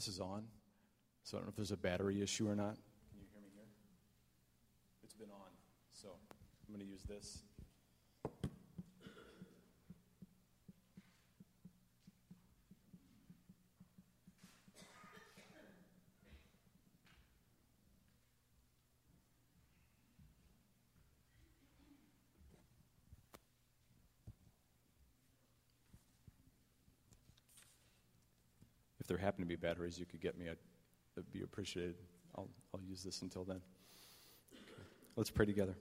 This is on. So I don't know if there's a battery issue or not. Can you hear me here? It's been on. So I'm going to use this. There happen to be batteries, you could get me. I'd, be appreciated. I'll, I'll use this until then. Okay. Let's pray together.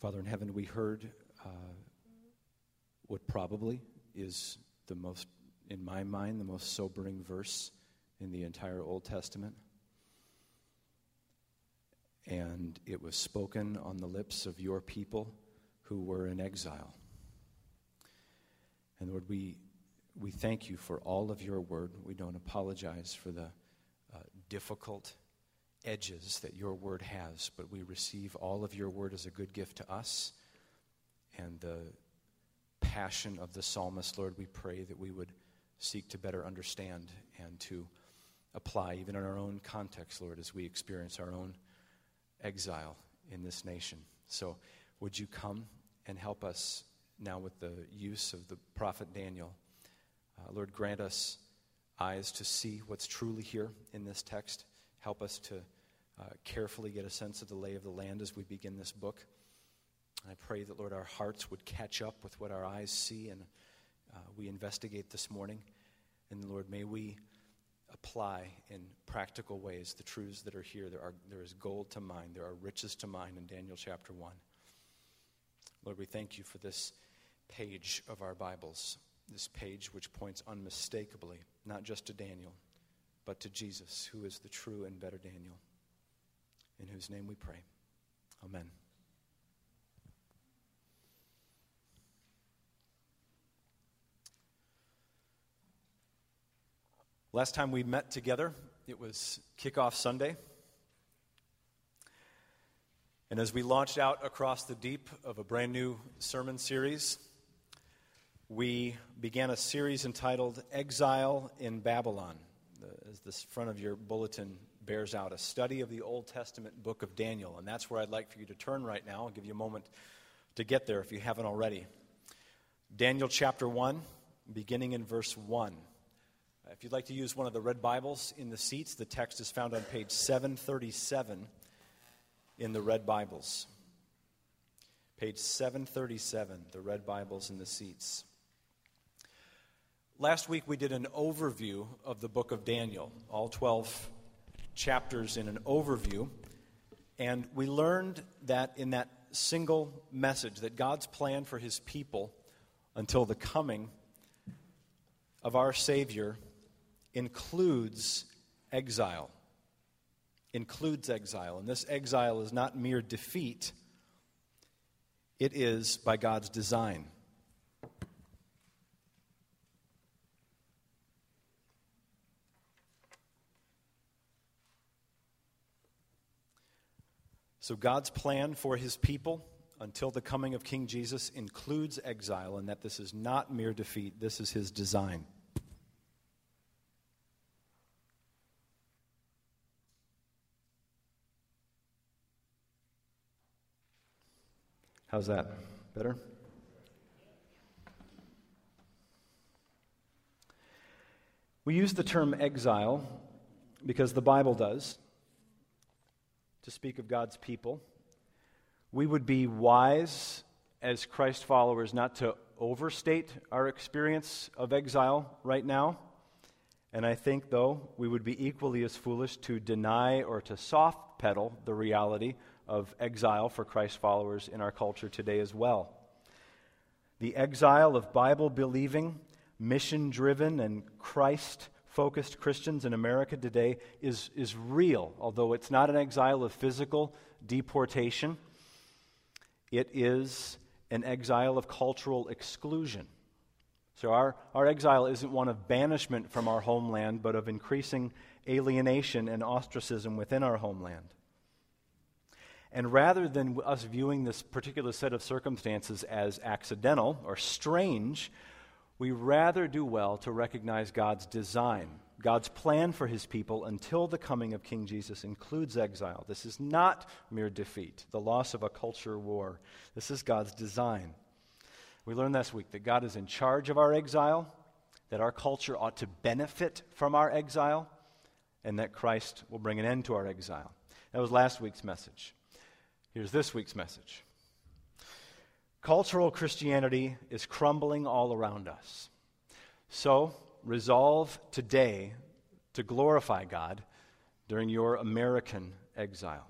Father in heaven, we heard uh, what probably is the most, in my mind, the most sobering verse in the entire Old Testament. And it was spoken on the lips of your people who were in exile. And Lord, we, we thank you for all of your word. We don't apologize for the uh, difficult edges that your word has, but we receive all of your word as a good gift to us. And the passion of the psalmist, Lord, we pray that we would seek to better understand and to apply, even in our own context, Lord, as we experience our own exile in this nation. So, would you come and help us now with the use of the prophet Daniel? Uh, Lord, grant us eyes to see what's truly here in this text. Help us to uh, carefully get a sense of the lay of the land as we begin this book. I pray that, Lord, our hearts would catch up with what our eyes see and uh, we investigate this morning. And, Lord, may we apply in practical ways the truths that are here. There, are, there is gold to mine, there are riches to mine in Daniel chapter 1. Lord, we thank you for this page of our Bibles, this page which points unmistakably not just to Daniel, but to Jesus, who is the true and better Daniel, in whose name we pray. Amen. Last time we met together, it was Kickoff Sunday. And as we launched out across the deep of a brand new sermon series, we began a series entitled Exile in Babylon. As the front of your bulletin bears out, a study of the Old Testament book of Daniel. And that's where I'd like for you to turn right now. I'll give you a moment to get there if you haven't already. Daniel chapter 1, beginning in verse 1. If you'd like to use one of the red Bibles in the seats, the text is found on page 737 in the red Bibles. Page 737, the red Bibles in the seats. Last week we did an overview of the book of Daniel, all 12 chapters in an overview. And we learned that in that single message, that God's plan for his people until the coming of our Savior includes exile includes exile. And this exile is not mere defeat, it is by God's design. So, God's plan for his people until the coming of King Jesus includes exile, and that this is not mere defeat, this is his design. How's that? Better? We use the term exile because the Bible does to speak of God's people. We would be wise as Christ followers not to overstate our experience of exile right now. And I think, though, we would be equally as foolish to deny or to soft pedal the reality of exile for Christ followers in our culture today as well. The exile of Bible believing, mission driven, and Christ focused Christians in America today is, is real, although it's not an exile of physical deportation. It is an exile of cultural exclusion. So, our, our exile isn't one of banishment from our homeland, but of increasing alienation and ostracism within our homeland. And rather than us viewing this particular set of circumstances as accidental or strange, we rather do well to recognize God's design. God's plan for his people until the coming of King Jesus includes exile. This is not mere defeat, the loss of a culture war. This is God's design. We learned last week that God is in charge of our exile, that our culture ought to benefit from our exile, and that Christ will bring an end to our exile. That was last week's message. Here's this week's message Cultural Christianity is crumbling all around us. So, resolve today to glorify God during your American exile.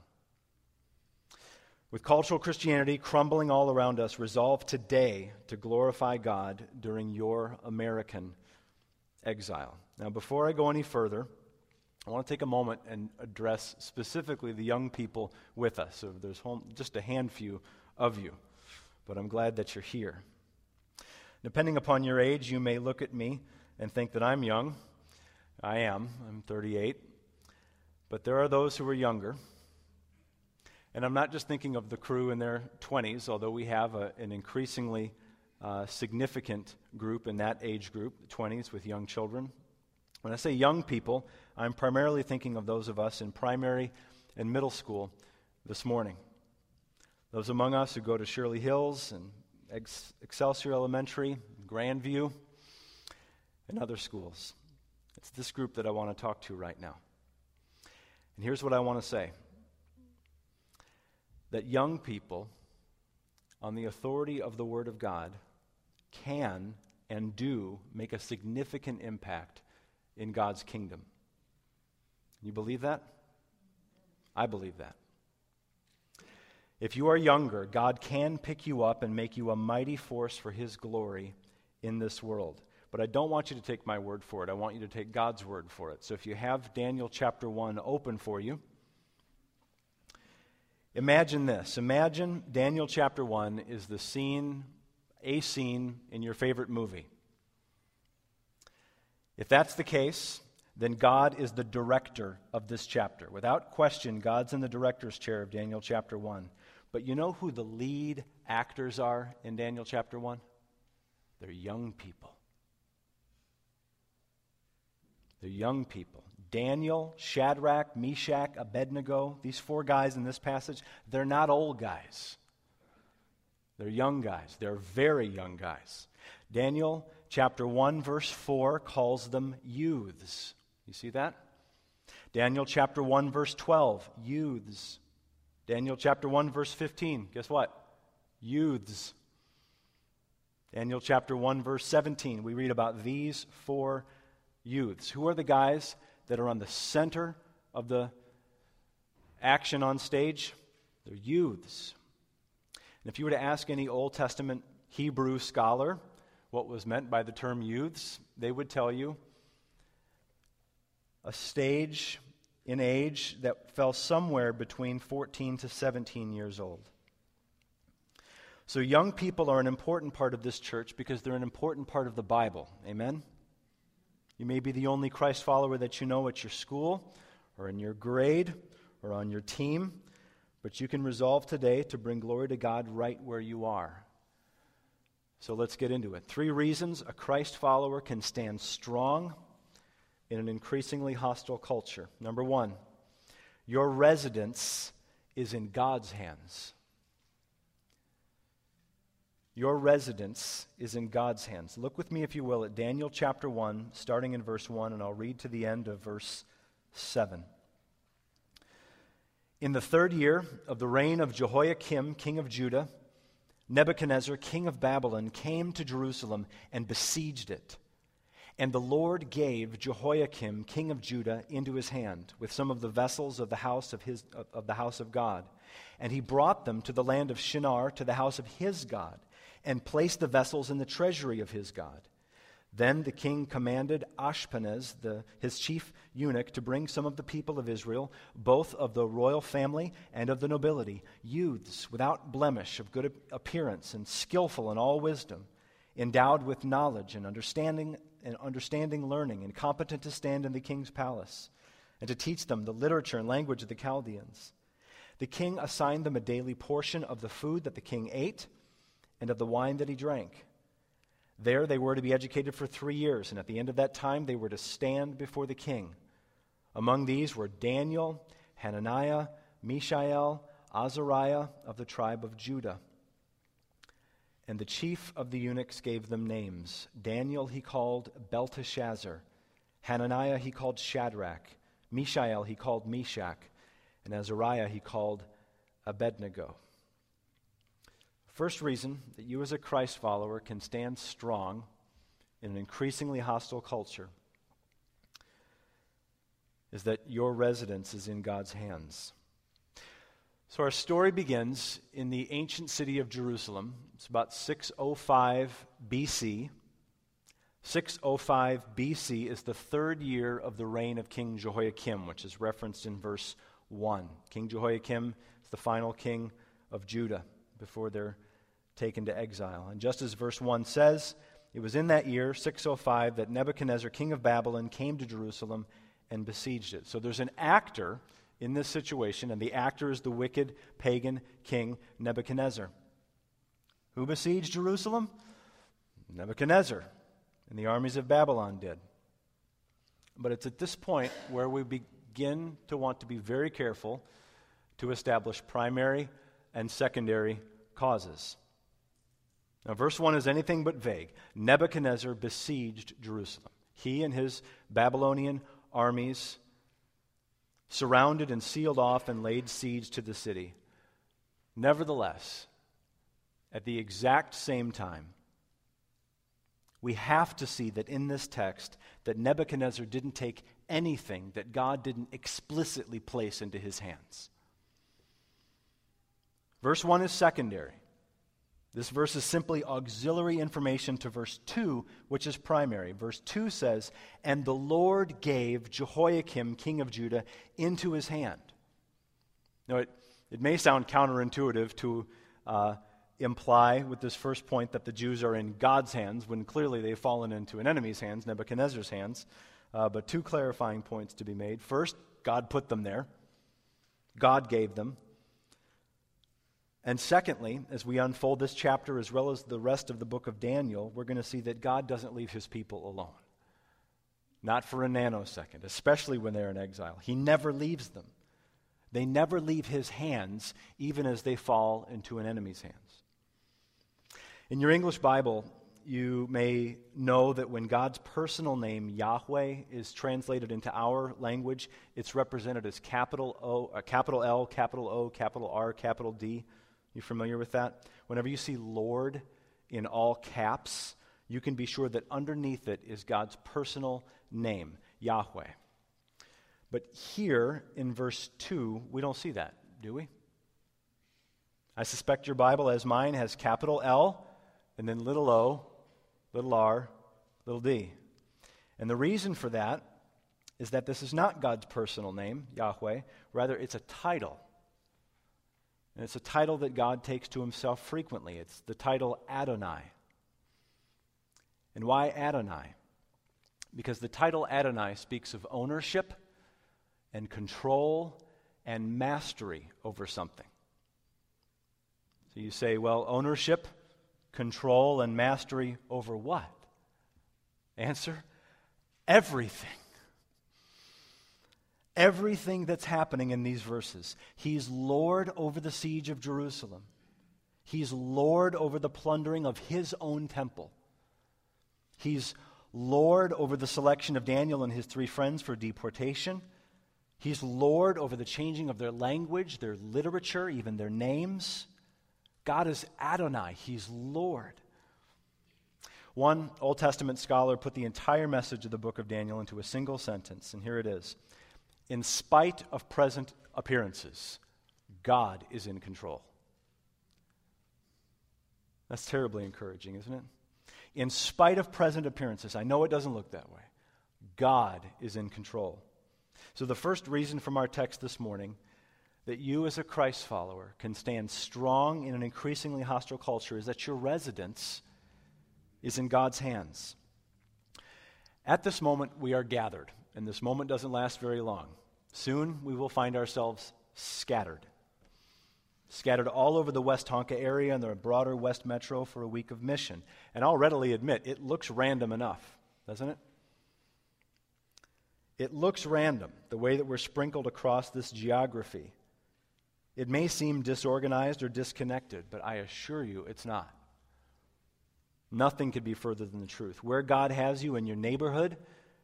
With cultural Christianity crumbling all around us, resolve today to glorify God during your American exile. Now, before I go any further, I want to take a moment and address specifically the young people with us. So there's just a handful of you, but I'm glad that you're here. Depending upon your age, you may look at me and think that I'm young. I am. I'm 38. But there are those who are younger. And I'm not just thinking of the crew in their 20s, although we have a, an increasingly uh, significant group in that age group, 20s, with young children. When I say young people, I'm primarily thinking of those of us in primary and middle school this morning. Those among us who go to Shirley Hills and Ex- Excelsior Elementary, Grandview, and other schools. It's this group that I want to talk to right now. And here's what I want to say that young people, on the authority of the Word of God, can and do make a significant impact in God's kingdom. You believe that? I believe that. If you are younger, God can pick you up and make you a mighty force for His glory in this world. But I don't want you to take my word for it. I want you to take God's word for it. So if you have Daniel chapter 1 open for you, imagine this. Imagine Daniel chapter 1 is the scene, a scene in your favorite movie. If that's the case, then God is the director of this chapter. Without question, God's in the director's chair of Daniel chapter 1. But you know who the lead actors are in Daniel chapter 1? They're young people. They're young people. Daniel, Shadrach, Meshach, Abednego, these four guys in this passage, they're not old guys. They're young guys. They're very young guys. Daniel chapter 1, verse 4 calls them youths. You see that? Daniel chapter 1, verse 12, youths. Daniel chapter 1, verse 15, guess what? Youths. Daniel chapter 1, verse 17, we read about these four youths. Who are the guys that are on the center of the action on stage? They're youths. And if you were to ask any Old Testament Hebrew scholar what was meant by the term youths, they would tell you a stage in age that fell somewhere between 14 to 17 years old. So, young people are an important part of this church because they're an important part of the Bible. Amen? You may be the only Christ follower that you know at your school or in your grade or on your team, but you can resolve today to bring glory to God right where you are. So let's get into it. Three reasons a Christ follower can stand strong in an increasingly hostile culture. Number one, your residence is in God's hands. Your residence is in God's hands. Look with me, if you will, at Daniel chapter 1, starting in verse 1, and I'll read to the end of verse 7. In the third year of the reign of Jehoiakim, king of Judah, Nebuchadnezzar, king of Babylon, came to Jerusalem and besieged it. And the Lord gave Jehoiakim, king of Judah, into his hand with some of the vessels of the house of, his, of the house of God. And he brought them to the land of Shinar, to the house of his God and placed the vessels in the treasury of his God. Then the king commanded Ashpenaz, the, his chief eunuch, to bring some of the people of Israel, both of the royal family and of the nobility, youths without blemish, of good appearance, and skillful in all wisdom, endowed with knowledge and understanding and understanding learning, and competent to stand in the king's palace, and to teach them the literature and language of the Chaldeans. The king assigned them a daily portion of the food that the king ate and of the wine that he drank. There they were to be educated for three years, and at the end of that time they were to stand before the king. Among these were Daniel, Hananiah, Mishael, Azariah of the tribe of Judah. And the chief of the eunuchs gave them names. Daniel he called Belteshazzar. Hananiah he called Shadrach. Mishael he called Meshach. And Azariah he called Abednego. First reason that you as a Christ follower can stand strong in an increasingly hostile culture is that your residence is in God's hands. So our story begins in the ancient city of Jerusalem. It's about 605 BC. 605 BC is the third year of the reign of King Jehoiakim, which is referenced in verse 1. King Jehoiakim is the final king of Judah before they're taken to exile. And just as verse 1 says, it was in that year, 605, that Nebuchadnezzar, king of Babylon, came to Jerusalem and besieged it. So there's an actor in this situation, and the actor is the wicked pagan king Nebuchadnezzar. Who besieged Jerusalem? Nebuchadnezzar and the armies of Babylon did. But it's at this point where we begin to want to be very careful to establish primary and secondary causes. Now, verse 1 is anything but vague. Nebuchadnezzar besieged Jerusalem. He and his Babylonian armies surrounded and sealed off and laid siege to the city. Nevertheless, at the exact same time, we have to see that in this text that Nebuchadnezzar didn't take anything that God didn't explicitly place into his hands. Verse 1 is secondary. This verse is simply auxiliary information to verse 2, which is primary. Verse 2 says, And the Lord gave Jehoiakim, king of Judah, into his hand. Now, it, it may sound counterintuitive to uh, imply with this first point that the Jews are in God's hands when clearly they've fallen into an enemy's hands, Nebuchadnezzar's hands. Uh, but two clarifying points to be made. First, God put them there, God gave them. And secondly, as we unfold this chapter as well as the rest of the book of Daniel, we're going to see that God doesn't leave his people alone. Not for a nanosecond, especially when they're in exile. He never leaves them. They never leave his hands, even as they fall into an enemy's hands. In your English Bible, you may know that when God's personal name, Yahweh, is translated into our language, it's represented as capital O, uh, capital L, capital O, capital R, capital D. You familiar with that? Whenever you see Lord in all caps, you can be sure that underneath it is God's personal name, Yahweh. But here in verse 2, we don't see that, do we? I suspect your Bible, as mine, has capital L and then little o, little r, little d. And the reason for that is that this is not God's personal name, Yahweh. Rather, it's a title. And it's a title that God takes to himself frequently. It's the title Adonai. And why Adonai? Because the title Adonai speaks of ownership and control and mastery over something. So you say, well, ownership, control, and mastery over what? Answer everything everything that's happening in these verses. He's Lord over the siege of Jerusalem, He's Lord over the plundering of His own temple. He's Lord over the selection of Daniel and his three friends for deportation. He's Lord over the changing of their language, their literature, even their names. God is Adonai, He's Lord. One Old Testament scholar put the entire message of the book of Daniel into a single sentence, and here it is in spite of present appearances, God is in control. That's terribly encouraging, isn't it? In spite of present appearances, I know it doesn't look that way. God is in control. So, the first reason from our text this morning that you, as a Christ follower, can stand strong in an increasingly hostile culture is that your residence is in God's hands. At this moment, we are gathered and this moment doesn't last very long. Soon we will find ourselves scattered. scattered all over the Westonka area and the broader West Metro for a week of mission. And I'll readily admit, it looks random enough, doesn't it? It looks random, the way that we're sprinkled across this geography. It may seem disorganized or disconnected, but I assure you it's not. Nothing could be further than the truth. Where God has you in your neighborhood,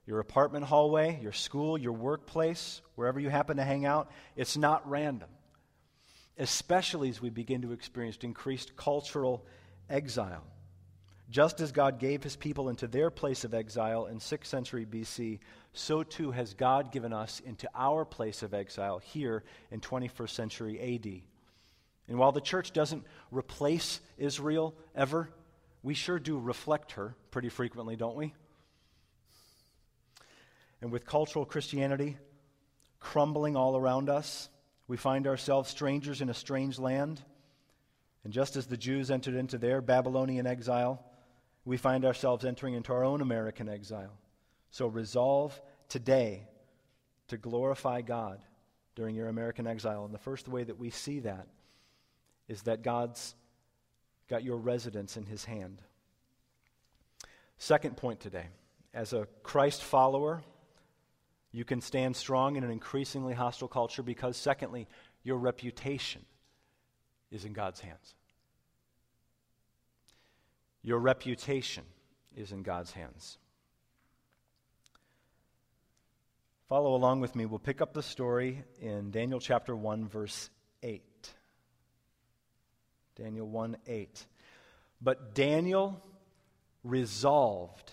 your apartment hallway, your school, your workplace, wherever you happen to hang out, it's not random. Especially as we begin to experience increased cultural exile. Just as God gave his people into their place of exile in 6th century BC, so too has God given us into our place of exile here in 21st century AD. And while the church doesn't replace Israel ever, we sure do reflect her pretty frequently, don't we? And with cultural Christianity crumbling all around us, we find ourselves strangers in a strange land. And just as the Jews entered into their Babylonian exile, we find ourselves entering into our own American exile. So resolve today to glorify God during your American exile. And the first way that we see that is that God's got your residence in his hand. Second point today as a Christ follower, you can stand strong in an increasingly hostile culture because, secondly, your reputation is in God's hands. Your reputation is in God's hands. Follow along with me. We'll pick up the story in Daniel chapter 1, verse 8. Daniel 1 8. But Daniel resolved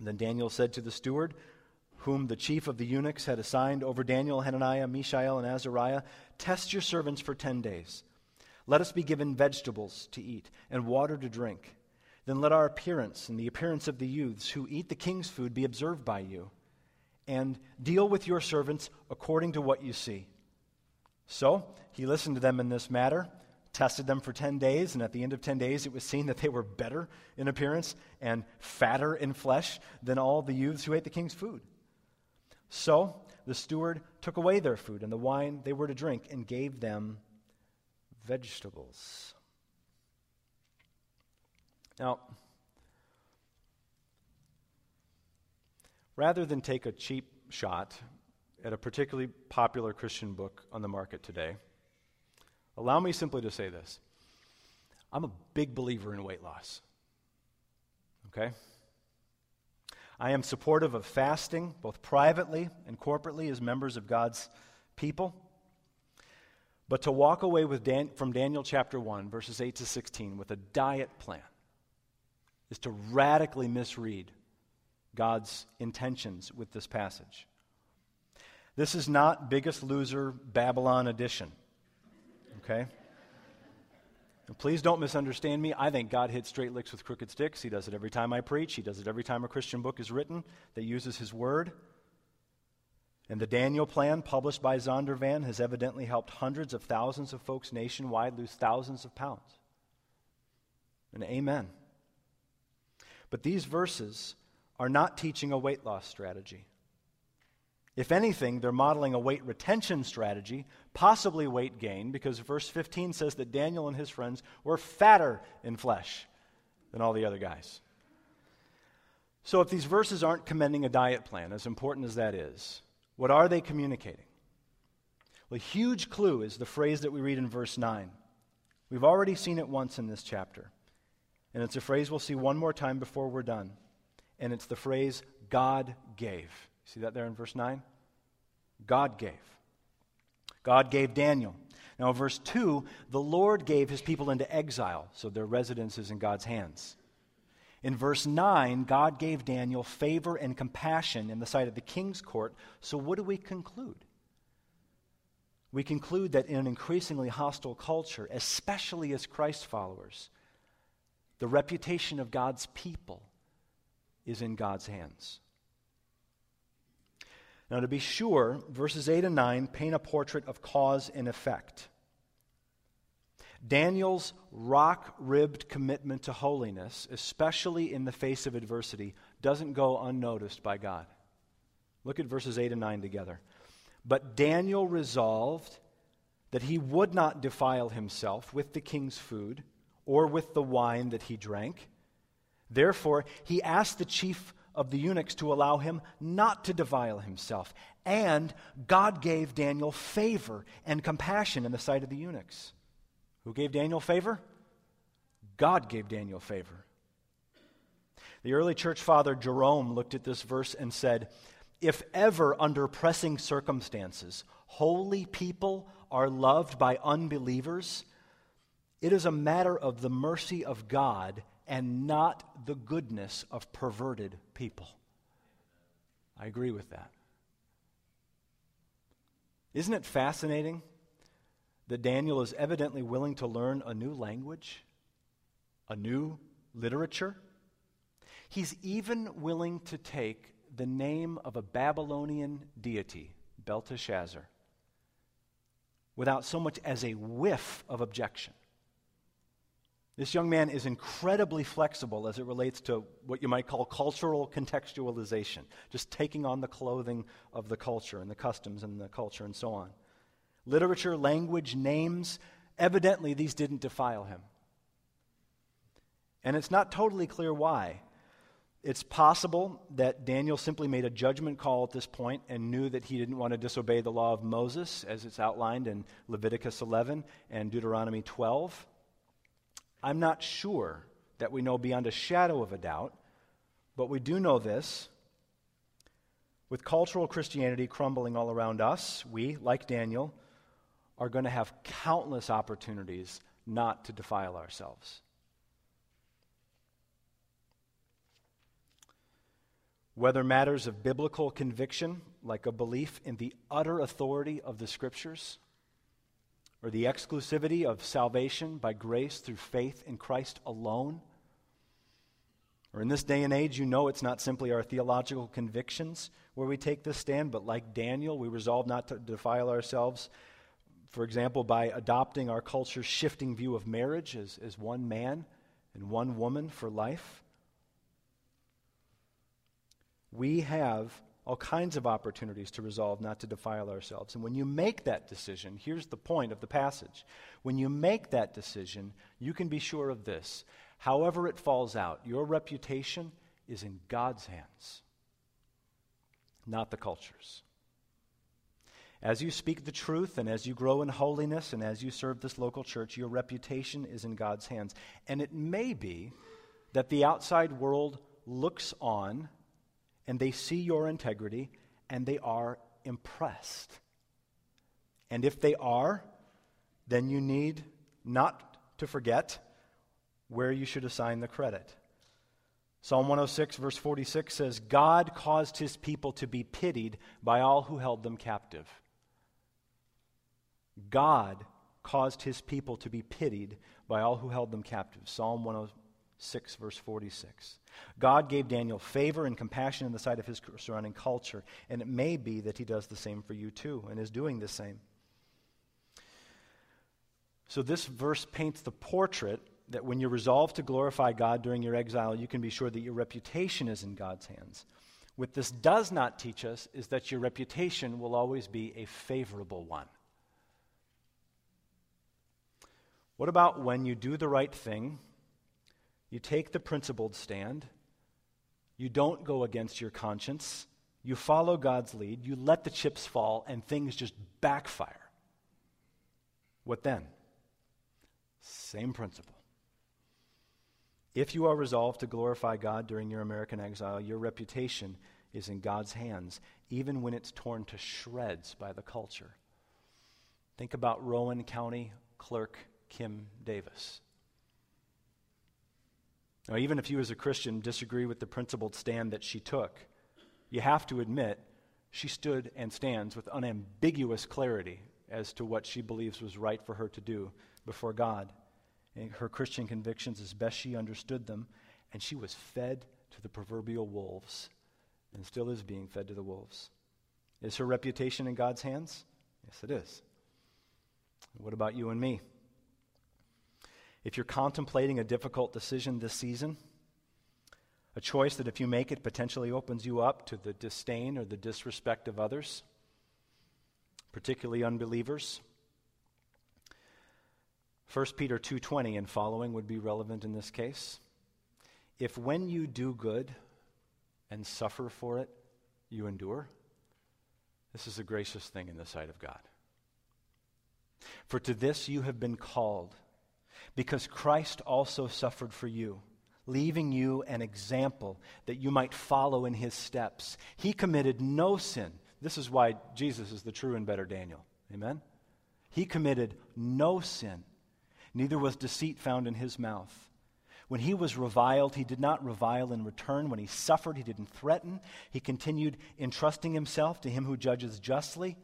Then Daniel said to the steward, whom the chief of the eunuchs had assigned over Daniel, Hananiah, Mishael, and Azariah, Test your servants for ten days. Let us be given vegetables to eat and water to drink. Then let our appearance and the appearance of the youths who eat the king's food be observed by you. And deal with your servants according to what you see. So he listened to them in this matter tested them for 10 days, and at the end of 10 days, it was seen that they were better in appearance and fatter in flesh than all the youths who ate the king's food. So the steward took away their food and the wine they were to drink and gave them vegetables. Now, rather than take a cheap shot at a particularly popular Christian book on the market today, Allow me simply to say this I'm a big believer in weight loss. Okay? I am supportive of fasting, both privately and corporately, as members of God's people. But to walk away Dan- from Daniel chapter 1, verses 8 to 16, with a diet plan is to radically misread God's intentions with this passage. This is not Biggest Loser Babylon edition okay? Please don't misunderstand me. I think God hits straight licks with crooked sticks. He does it every time I preach, He does it every time a Christian book is written that uses His word. And the Daniel plan, published by Zondervan, has evidently helped hundreds of thousands of folks nationwide lose thousands of pounds. And amen. But these verses are not teaching a weight loss strategy. If anything, they're modeling a weight retention strategy, possibly weight gain, because verse 15 says that Daniel and his friends were fatter in flesh than all the other guys. So, if these verses aren't commending a diet plan, as important as that is, what are they communicating? Well, a huge clue is the phrase that we read in verse 9. We've already seen it once in this chapter. And it's a phrase we'll see one more time before we're done. And it's the phrase, God gave. See that there in verse 9? God gave. God gave Daniel. Now, verse 2, the Lord gave his people into exile, so their residence is in God's hands. In verse 9, God gave Daniel favor and compassion in the sight of the king's court. So, what do we conclude? we conclude that in an increasingly hostile culture, especially as Christ followers, the reputation of God's people is in God's hands. Now, to be sure, verses 8 and 9 paint a portrait of cause and effect. Daniel's rock ribbed commitment to holiness, especially in the face of adversity, doesn't go unnoticed by God. Look at verses 8 and 9 together. But Daniel resolved that he would not defile himself with the king's food or with the wine that he drank. Therefore, he asked the chief of the eunuchs to allow him not to defile himself. And God gave Daniel favor and compassion in the sight of the eunuchs. Who gave Daniel favor? God gave Daniel favor. The early church father Jerome looked at this verse and said, If ever under pressing circumstances holy people are loved by unbelievers, it is a matter of the mercy of God and not the goodness of perverted people. I agree with that. Isn't it fascinating that Daniel is evidently willing to learn a new language, a new literature? He's even willing to take the name of a Babylonian deity, Belteshazzar, without so much as a whiff of objection. This young man is incredibly flexible as it relates to what you might call cultural contextualization, just taking on the clothing of the culture and the customs and the culture and so on. Literature, language, names, evidently these didn't defile him. And it's not totally clear why. It's possible that Daniel simply made a judgment call at this point and knew that he didn't want to disobey the law of Moses, as it's outlined in Leviticus 11 and Deuteronomy 12. I'm not sure that we know beyond a shadow of a doubt, but we do know this. With cultural Christianity crumbling all around us, we, like Daniel, are going to have countless opportunities not to defile ourselves. Whether matters of biblical conviction, like a belief in the utter authority of the Scriptures, or the exclusivity of salvation by grace through faith in Christ alone. Or in this day and age, you know it's not simply our theological convictions where we take this stand, but like Daniel, we resolve not to defile ourselves, for example, by adopting our culture's shifting view of marriage as, as one man and one woman for life. We have all kinds of opportunities to resolve not to defile ourselves. And when you make that decision, here's the point of the passage. When you make that decision, you can be sure of this. However, it falls out, your reputation is in God's hands, not the culture's. As you speak the truth and as you grow in holiness and as you serve this local church, your reputation is in God's hands. And it may be that the outside world looks on and they see your integrity and they are impressed. And if they are, then you need not to forget where you should assign the credit. Psalm 106, verse 46 says, God caused his people to be pitied by all who held them captive. God caused his people to be pitied by all who held them captive. Psalm 106, verse 46. God gave Daniel favor and compassion in the sight of his surrounding culture, and it may be that he does the same for you too and is doing the same. So, this verse paints the portrait that when you resolve to glorify God during your exile, you can be sure that your reputation is in God's hands. What this does not teach us is that your reputation will always be a favorable one. What about when you do the right thing you take the principled stand. You don't go against your conscience. You follow God's lead. You let the chips fall, and things just backfire. What then? Same principle. If you are resolved to glorify God during your American exile, your reputation is in God's hands, even when it's torn to shreds by the culture. Think about Rowan County Clerk Kim Davis. Now, even if you as a Christian disagree with the principled stand that she took, you have to admit she stood and stands with unambiguous clarity as to what she believes was right for her to do before God. And her Christian convictions as best she understood them, and she was fed to the proverbial wolves and still is being fed to the wolves. Is her reputation in God's hands? Yes, it is. What about you and me? If you're contemplating a difficult decision this season, a choice that if you make it potentially opens you up to the disdain or the disrespect of others, particularly unbelievers. 1 Peter 2:20 and following would be relevant in this case. If when you do good and suffer for it, you endure, this is a gracious thing in the sight of God. For to this you have been called, because Christ also suffered for you, leaving you an example that you might follow in his steps. He committed no sin. This is why Jesus is the true and better Daniel. Amen? He committed no sin, neither was deceit found in his mouth. When he was reviled, he did not revile in return. When he suffered, he didn't threaten. He continued entrusting himself to him who judges justly.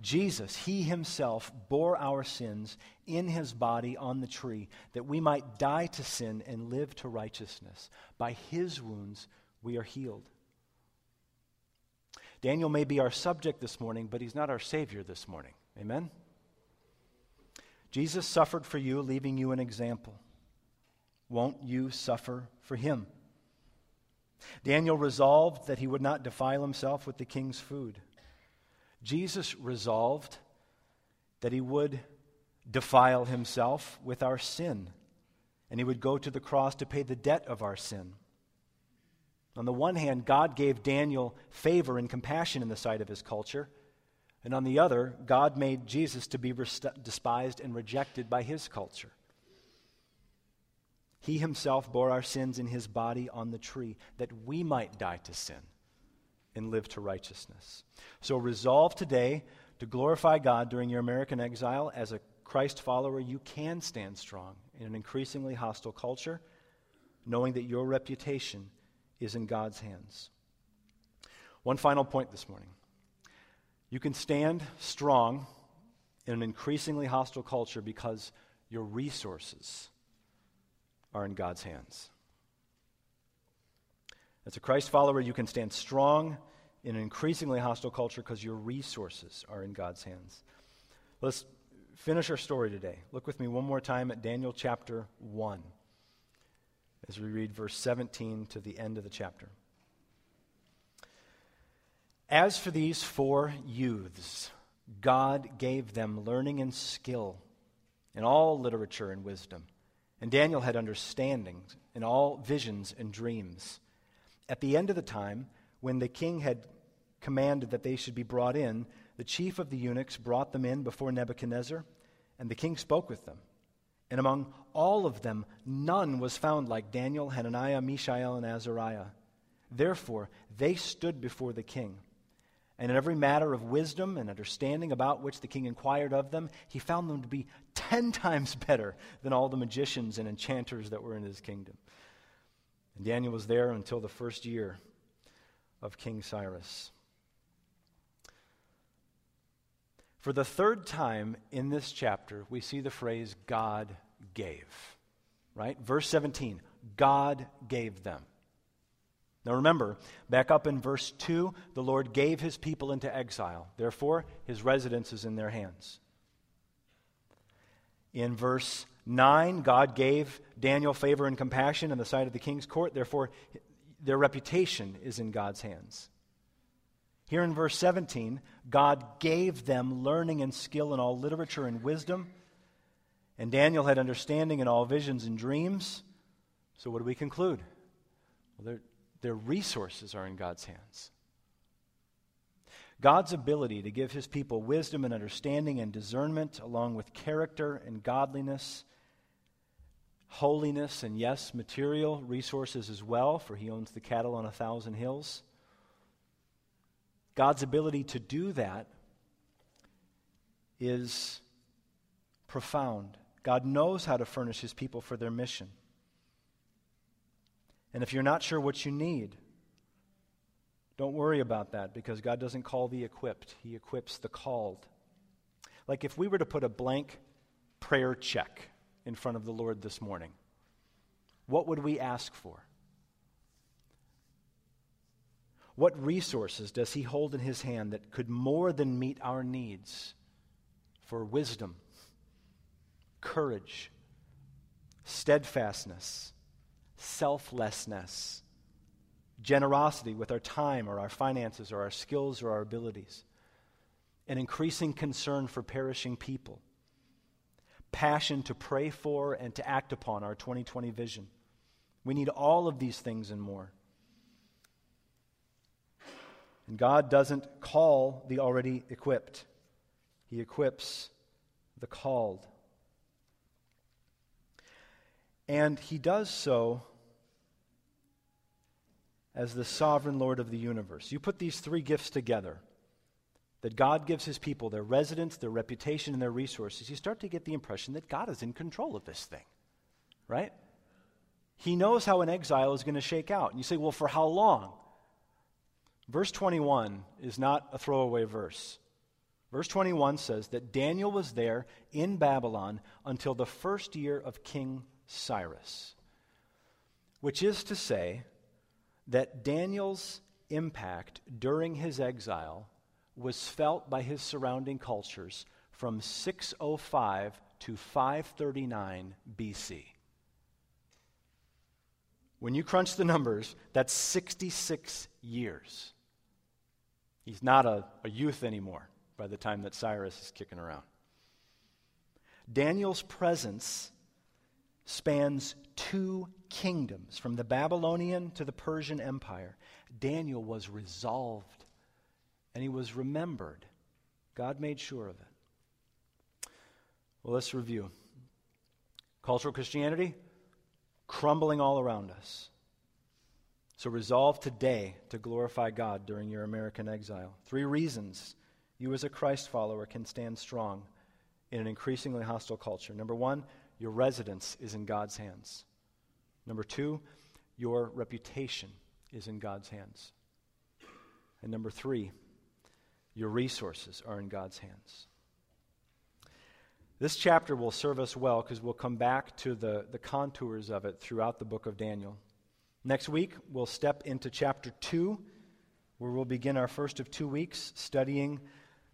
Jesus, he himself, bore our sins in his body on the tree, that we might die to sin and live to righteousness. By his wounds, we are healed. Daniel may be our subject this morning, but he's not our Savior this morning. Amen? Jesus suffered for you, leaving you an example. Won't you suffer for him? Daniel resolved that he would not defile himself with the king's food. Jesus resolved that he would defile himself with our sin, and he would go to the cross to pay the debt of our sin. On the one hand, God gave Daniel favor and compassion in the sight of his culture, and on the other, God made Jesus to be despised and rejected by his culture. He himself bore our sins in his body on the tree, that we might die to sin and live to righteousness. So resolve today to glorify God during your American exile. As a Christ follower, you can stand strong in an increasingly hostile culture, knowing that your reputation is in God's hands. One final point this morning. You can stand strong in an increasingly hostile culture because your resources are in God's hands. As a Christ follower, you can stand strong in an increasingly hostile culture because your resources are in God's hands. Let's finish our story today. Look with me one more time at Daniel chapter 1 as we read verse 17 to the end of the chapter. As for these four youths, God gave them learning and skill in all literature and wisdom. And Daniel had understanding in all visions and dreams. At the end of the time, when the king had commanded that they should be brought in, the chief of the eunuchs brought them in before Nebuchadnezzar, and the king spoke with them. And among all of them, none was found like Daniel, Hananiah, Mishael, and Azariah. Therefore, they stood before the king. And in every matter of wisdom and understanding about which the king inquired of them, he found them to be ten times better than all the magicians and enchanters that were in his kingdom. And Daniel was there until the first year of King Cyrus. For the third time in this chapter, we see the phrase God gave. Right? Verse 17 God gave them. Now remember, back up in verse 2, the Lord gave his people into exile. Therefore, his residence is in their hands. In verse 9, God gave Daniel favor and compassion in the sight of the king's court. Therefore, their reputation is in God's hands. Here in verse 17, God gave them learning and skill in all literature and wisdom. And Daniel had understanding in all visions and dreams. So, what do we conclude? Well, their resources are in God's hands. God's ability to give his people wisdom and understanding and discernment, along with character and godliness, holiness, and yes, material resources as well, for he owns the cattle on a thousand hills. God's ability to do that is profound. God knows how to furnish his people for their mission. And if you're not sure what you need, don't worry about that because God doesn't call the equipped, He equips the called. Like if we were to put a blank prayer check in front of the Lord this morning, what would we ask for? What resources does He hold in His hand that could more than meet our needs for wisdom, courage, steadfastness, selflessness, generosity with our time or our finances or our skills or our abilities, an increasing concern for perishing people, passion to pray for and to act upon our 2020 vision. We need all of these things and more. And God doesn't call the already equipped, He equips the called. And He does so as the sovereign Lord of the universe. You put these three gifts together that God gives his people, their residence, their reputation, and their resources, you start to get the impression that God is in control of this thing, right? He knows how an exile is going to shake out. And you say, well, for how long? Verse 21 is not a throwaway verse. Verse 21 says that Daniel was there in Babylon until the first year of King Cyrus, which is to say, that Daniel's impact during his exile was felt by his surrounding cultures from 605 to 539 BC. When you crunch the numbers, that's 66 years. He's not a, a, youth anymore by the time that Cyrus is kicking around. Daniel's presence spans two kingdoms, from the Babylonian to the Persian Empire. Daniel was resolved and he was remembered. God made sure of it. Well, let's review. Cultural Christianity, crumbling all around us. So resolve today to glorify God during your American exile. Three reasons you, as a Christ follower, can stand strong in an increasingly hostile culture. Number one, your residence is in God's hands. Number two, your reputation is in God's hands. And number three, your resources are in God's hands. This chapter will serve us well because we'll come back to the, the contours of it throughout the book of Daniel. Next week, we'll step into chapter 2, where we'll begin our first of two weeks studying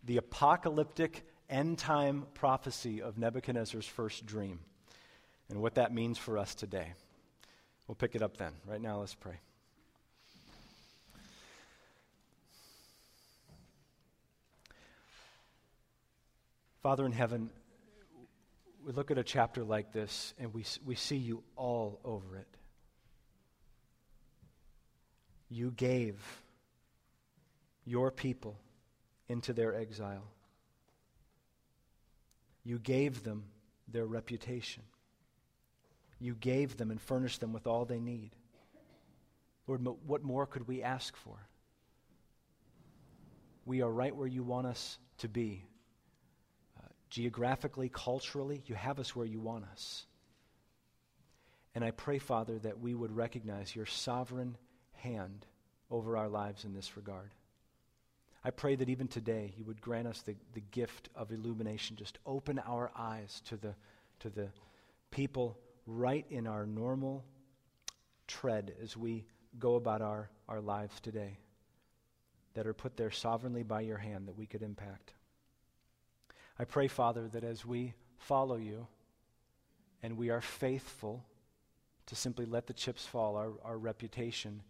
the apocalyptic end time prophecy of Nebuchadnezzar's first dream and what that means for us today. We'll pick it up then. Right now, let's pray. Father in heaven, we look at a chapter like this and we, we see you all over it. You gave your people into their exile. You gave them their reputation. You gave them and furnished them with all they need. Lord, what more could we ask for? We are right where you want us to be. Geographically, culturally, you have us where you want us. And I pray, Father, that we would recognize your sovereign hand over our lives in this regard. I pray that even today you would grant us the, the gift of illumination. Just open our eyes to the, to the people right in our normal tread as we go about our, our lives today that are put there sovereignly by your hand that we could impact. I pray, Father, that as we follow you and we are faithful to simply let the chips fall, our, our reputation,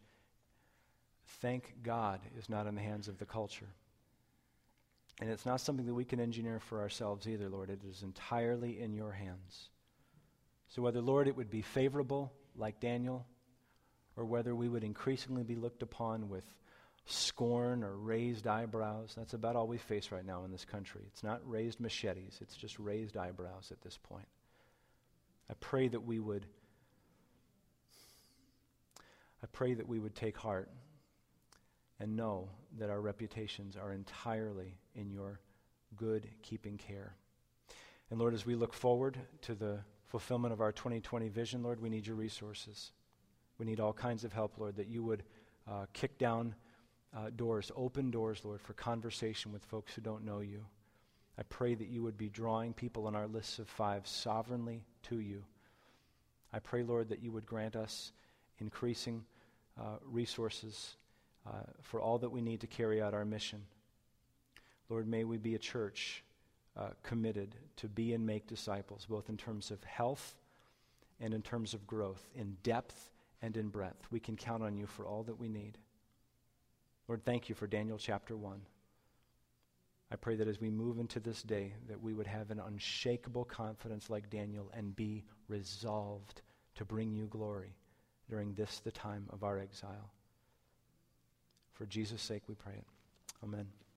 thank God, is not in the hands of the culture. And it's not something that we can engineer for ourselves either, Lord. It is entirely in your hands. So, whether, Lord, it would be favorable like Daniel, or whether we would increasingly be looked upon with scorn or raised eyebrows, that's about all we face right now in this country. It's not raised machetes, it's just raised eyebrows at this point. I pray that we would. I pray that we would take heart and know that our reputations are entirely in your good keeping care. And Lord, as we look forward to the fulfillment of our 2020 vision, Lord, we need your resources. We need all kinds of help, Lord, that you would uh, kick down uh, doors, open doors, Lord, for conversation with folks who don't know you. I pray that you would be drawing people on our lists of five sovereignly to you. I pray, Lord, that you would grant us increasing uh, resources uh, for all that we need to carry out our mission. Lord, may we be a church uh, committed to be and make disciples, both in terms of health and in terms of growth, in depth and in breadth. We can count on you for all that we need. Lord, thank you for Daniel chapter 1. I pray that as we move into this day, that we would have an unshakable confidence like Daniel and be resolved to bring you glory during this, the time of our exile. For Jesus' sake, we pray it. Amen.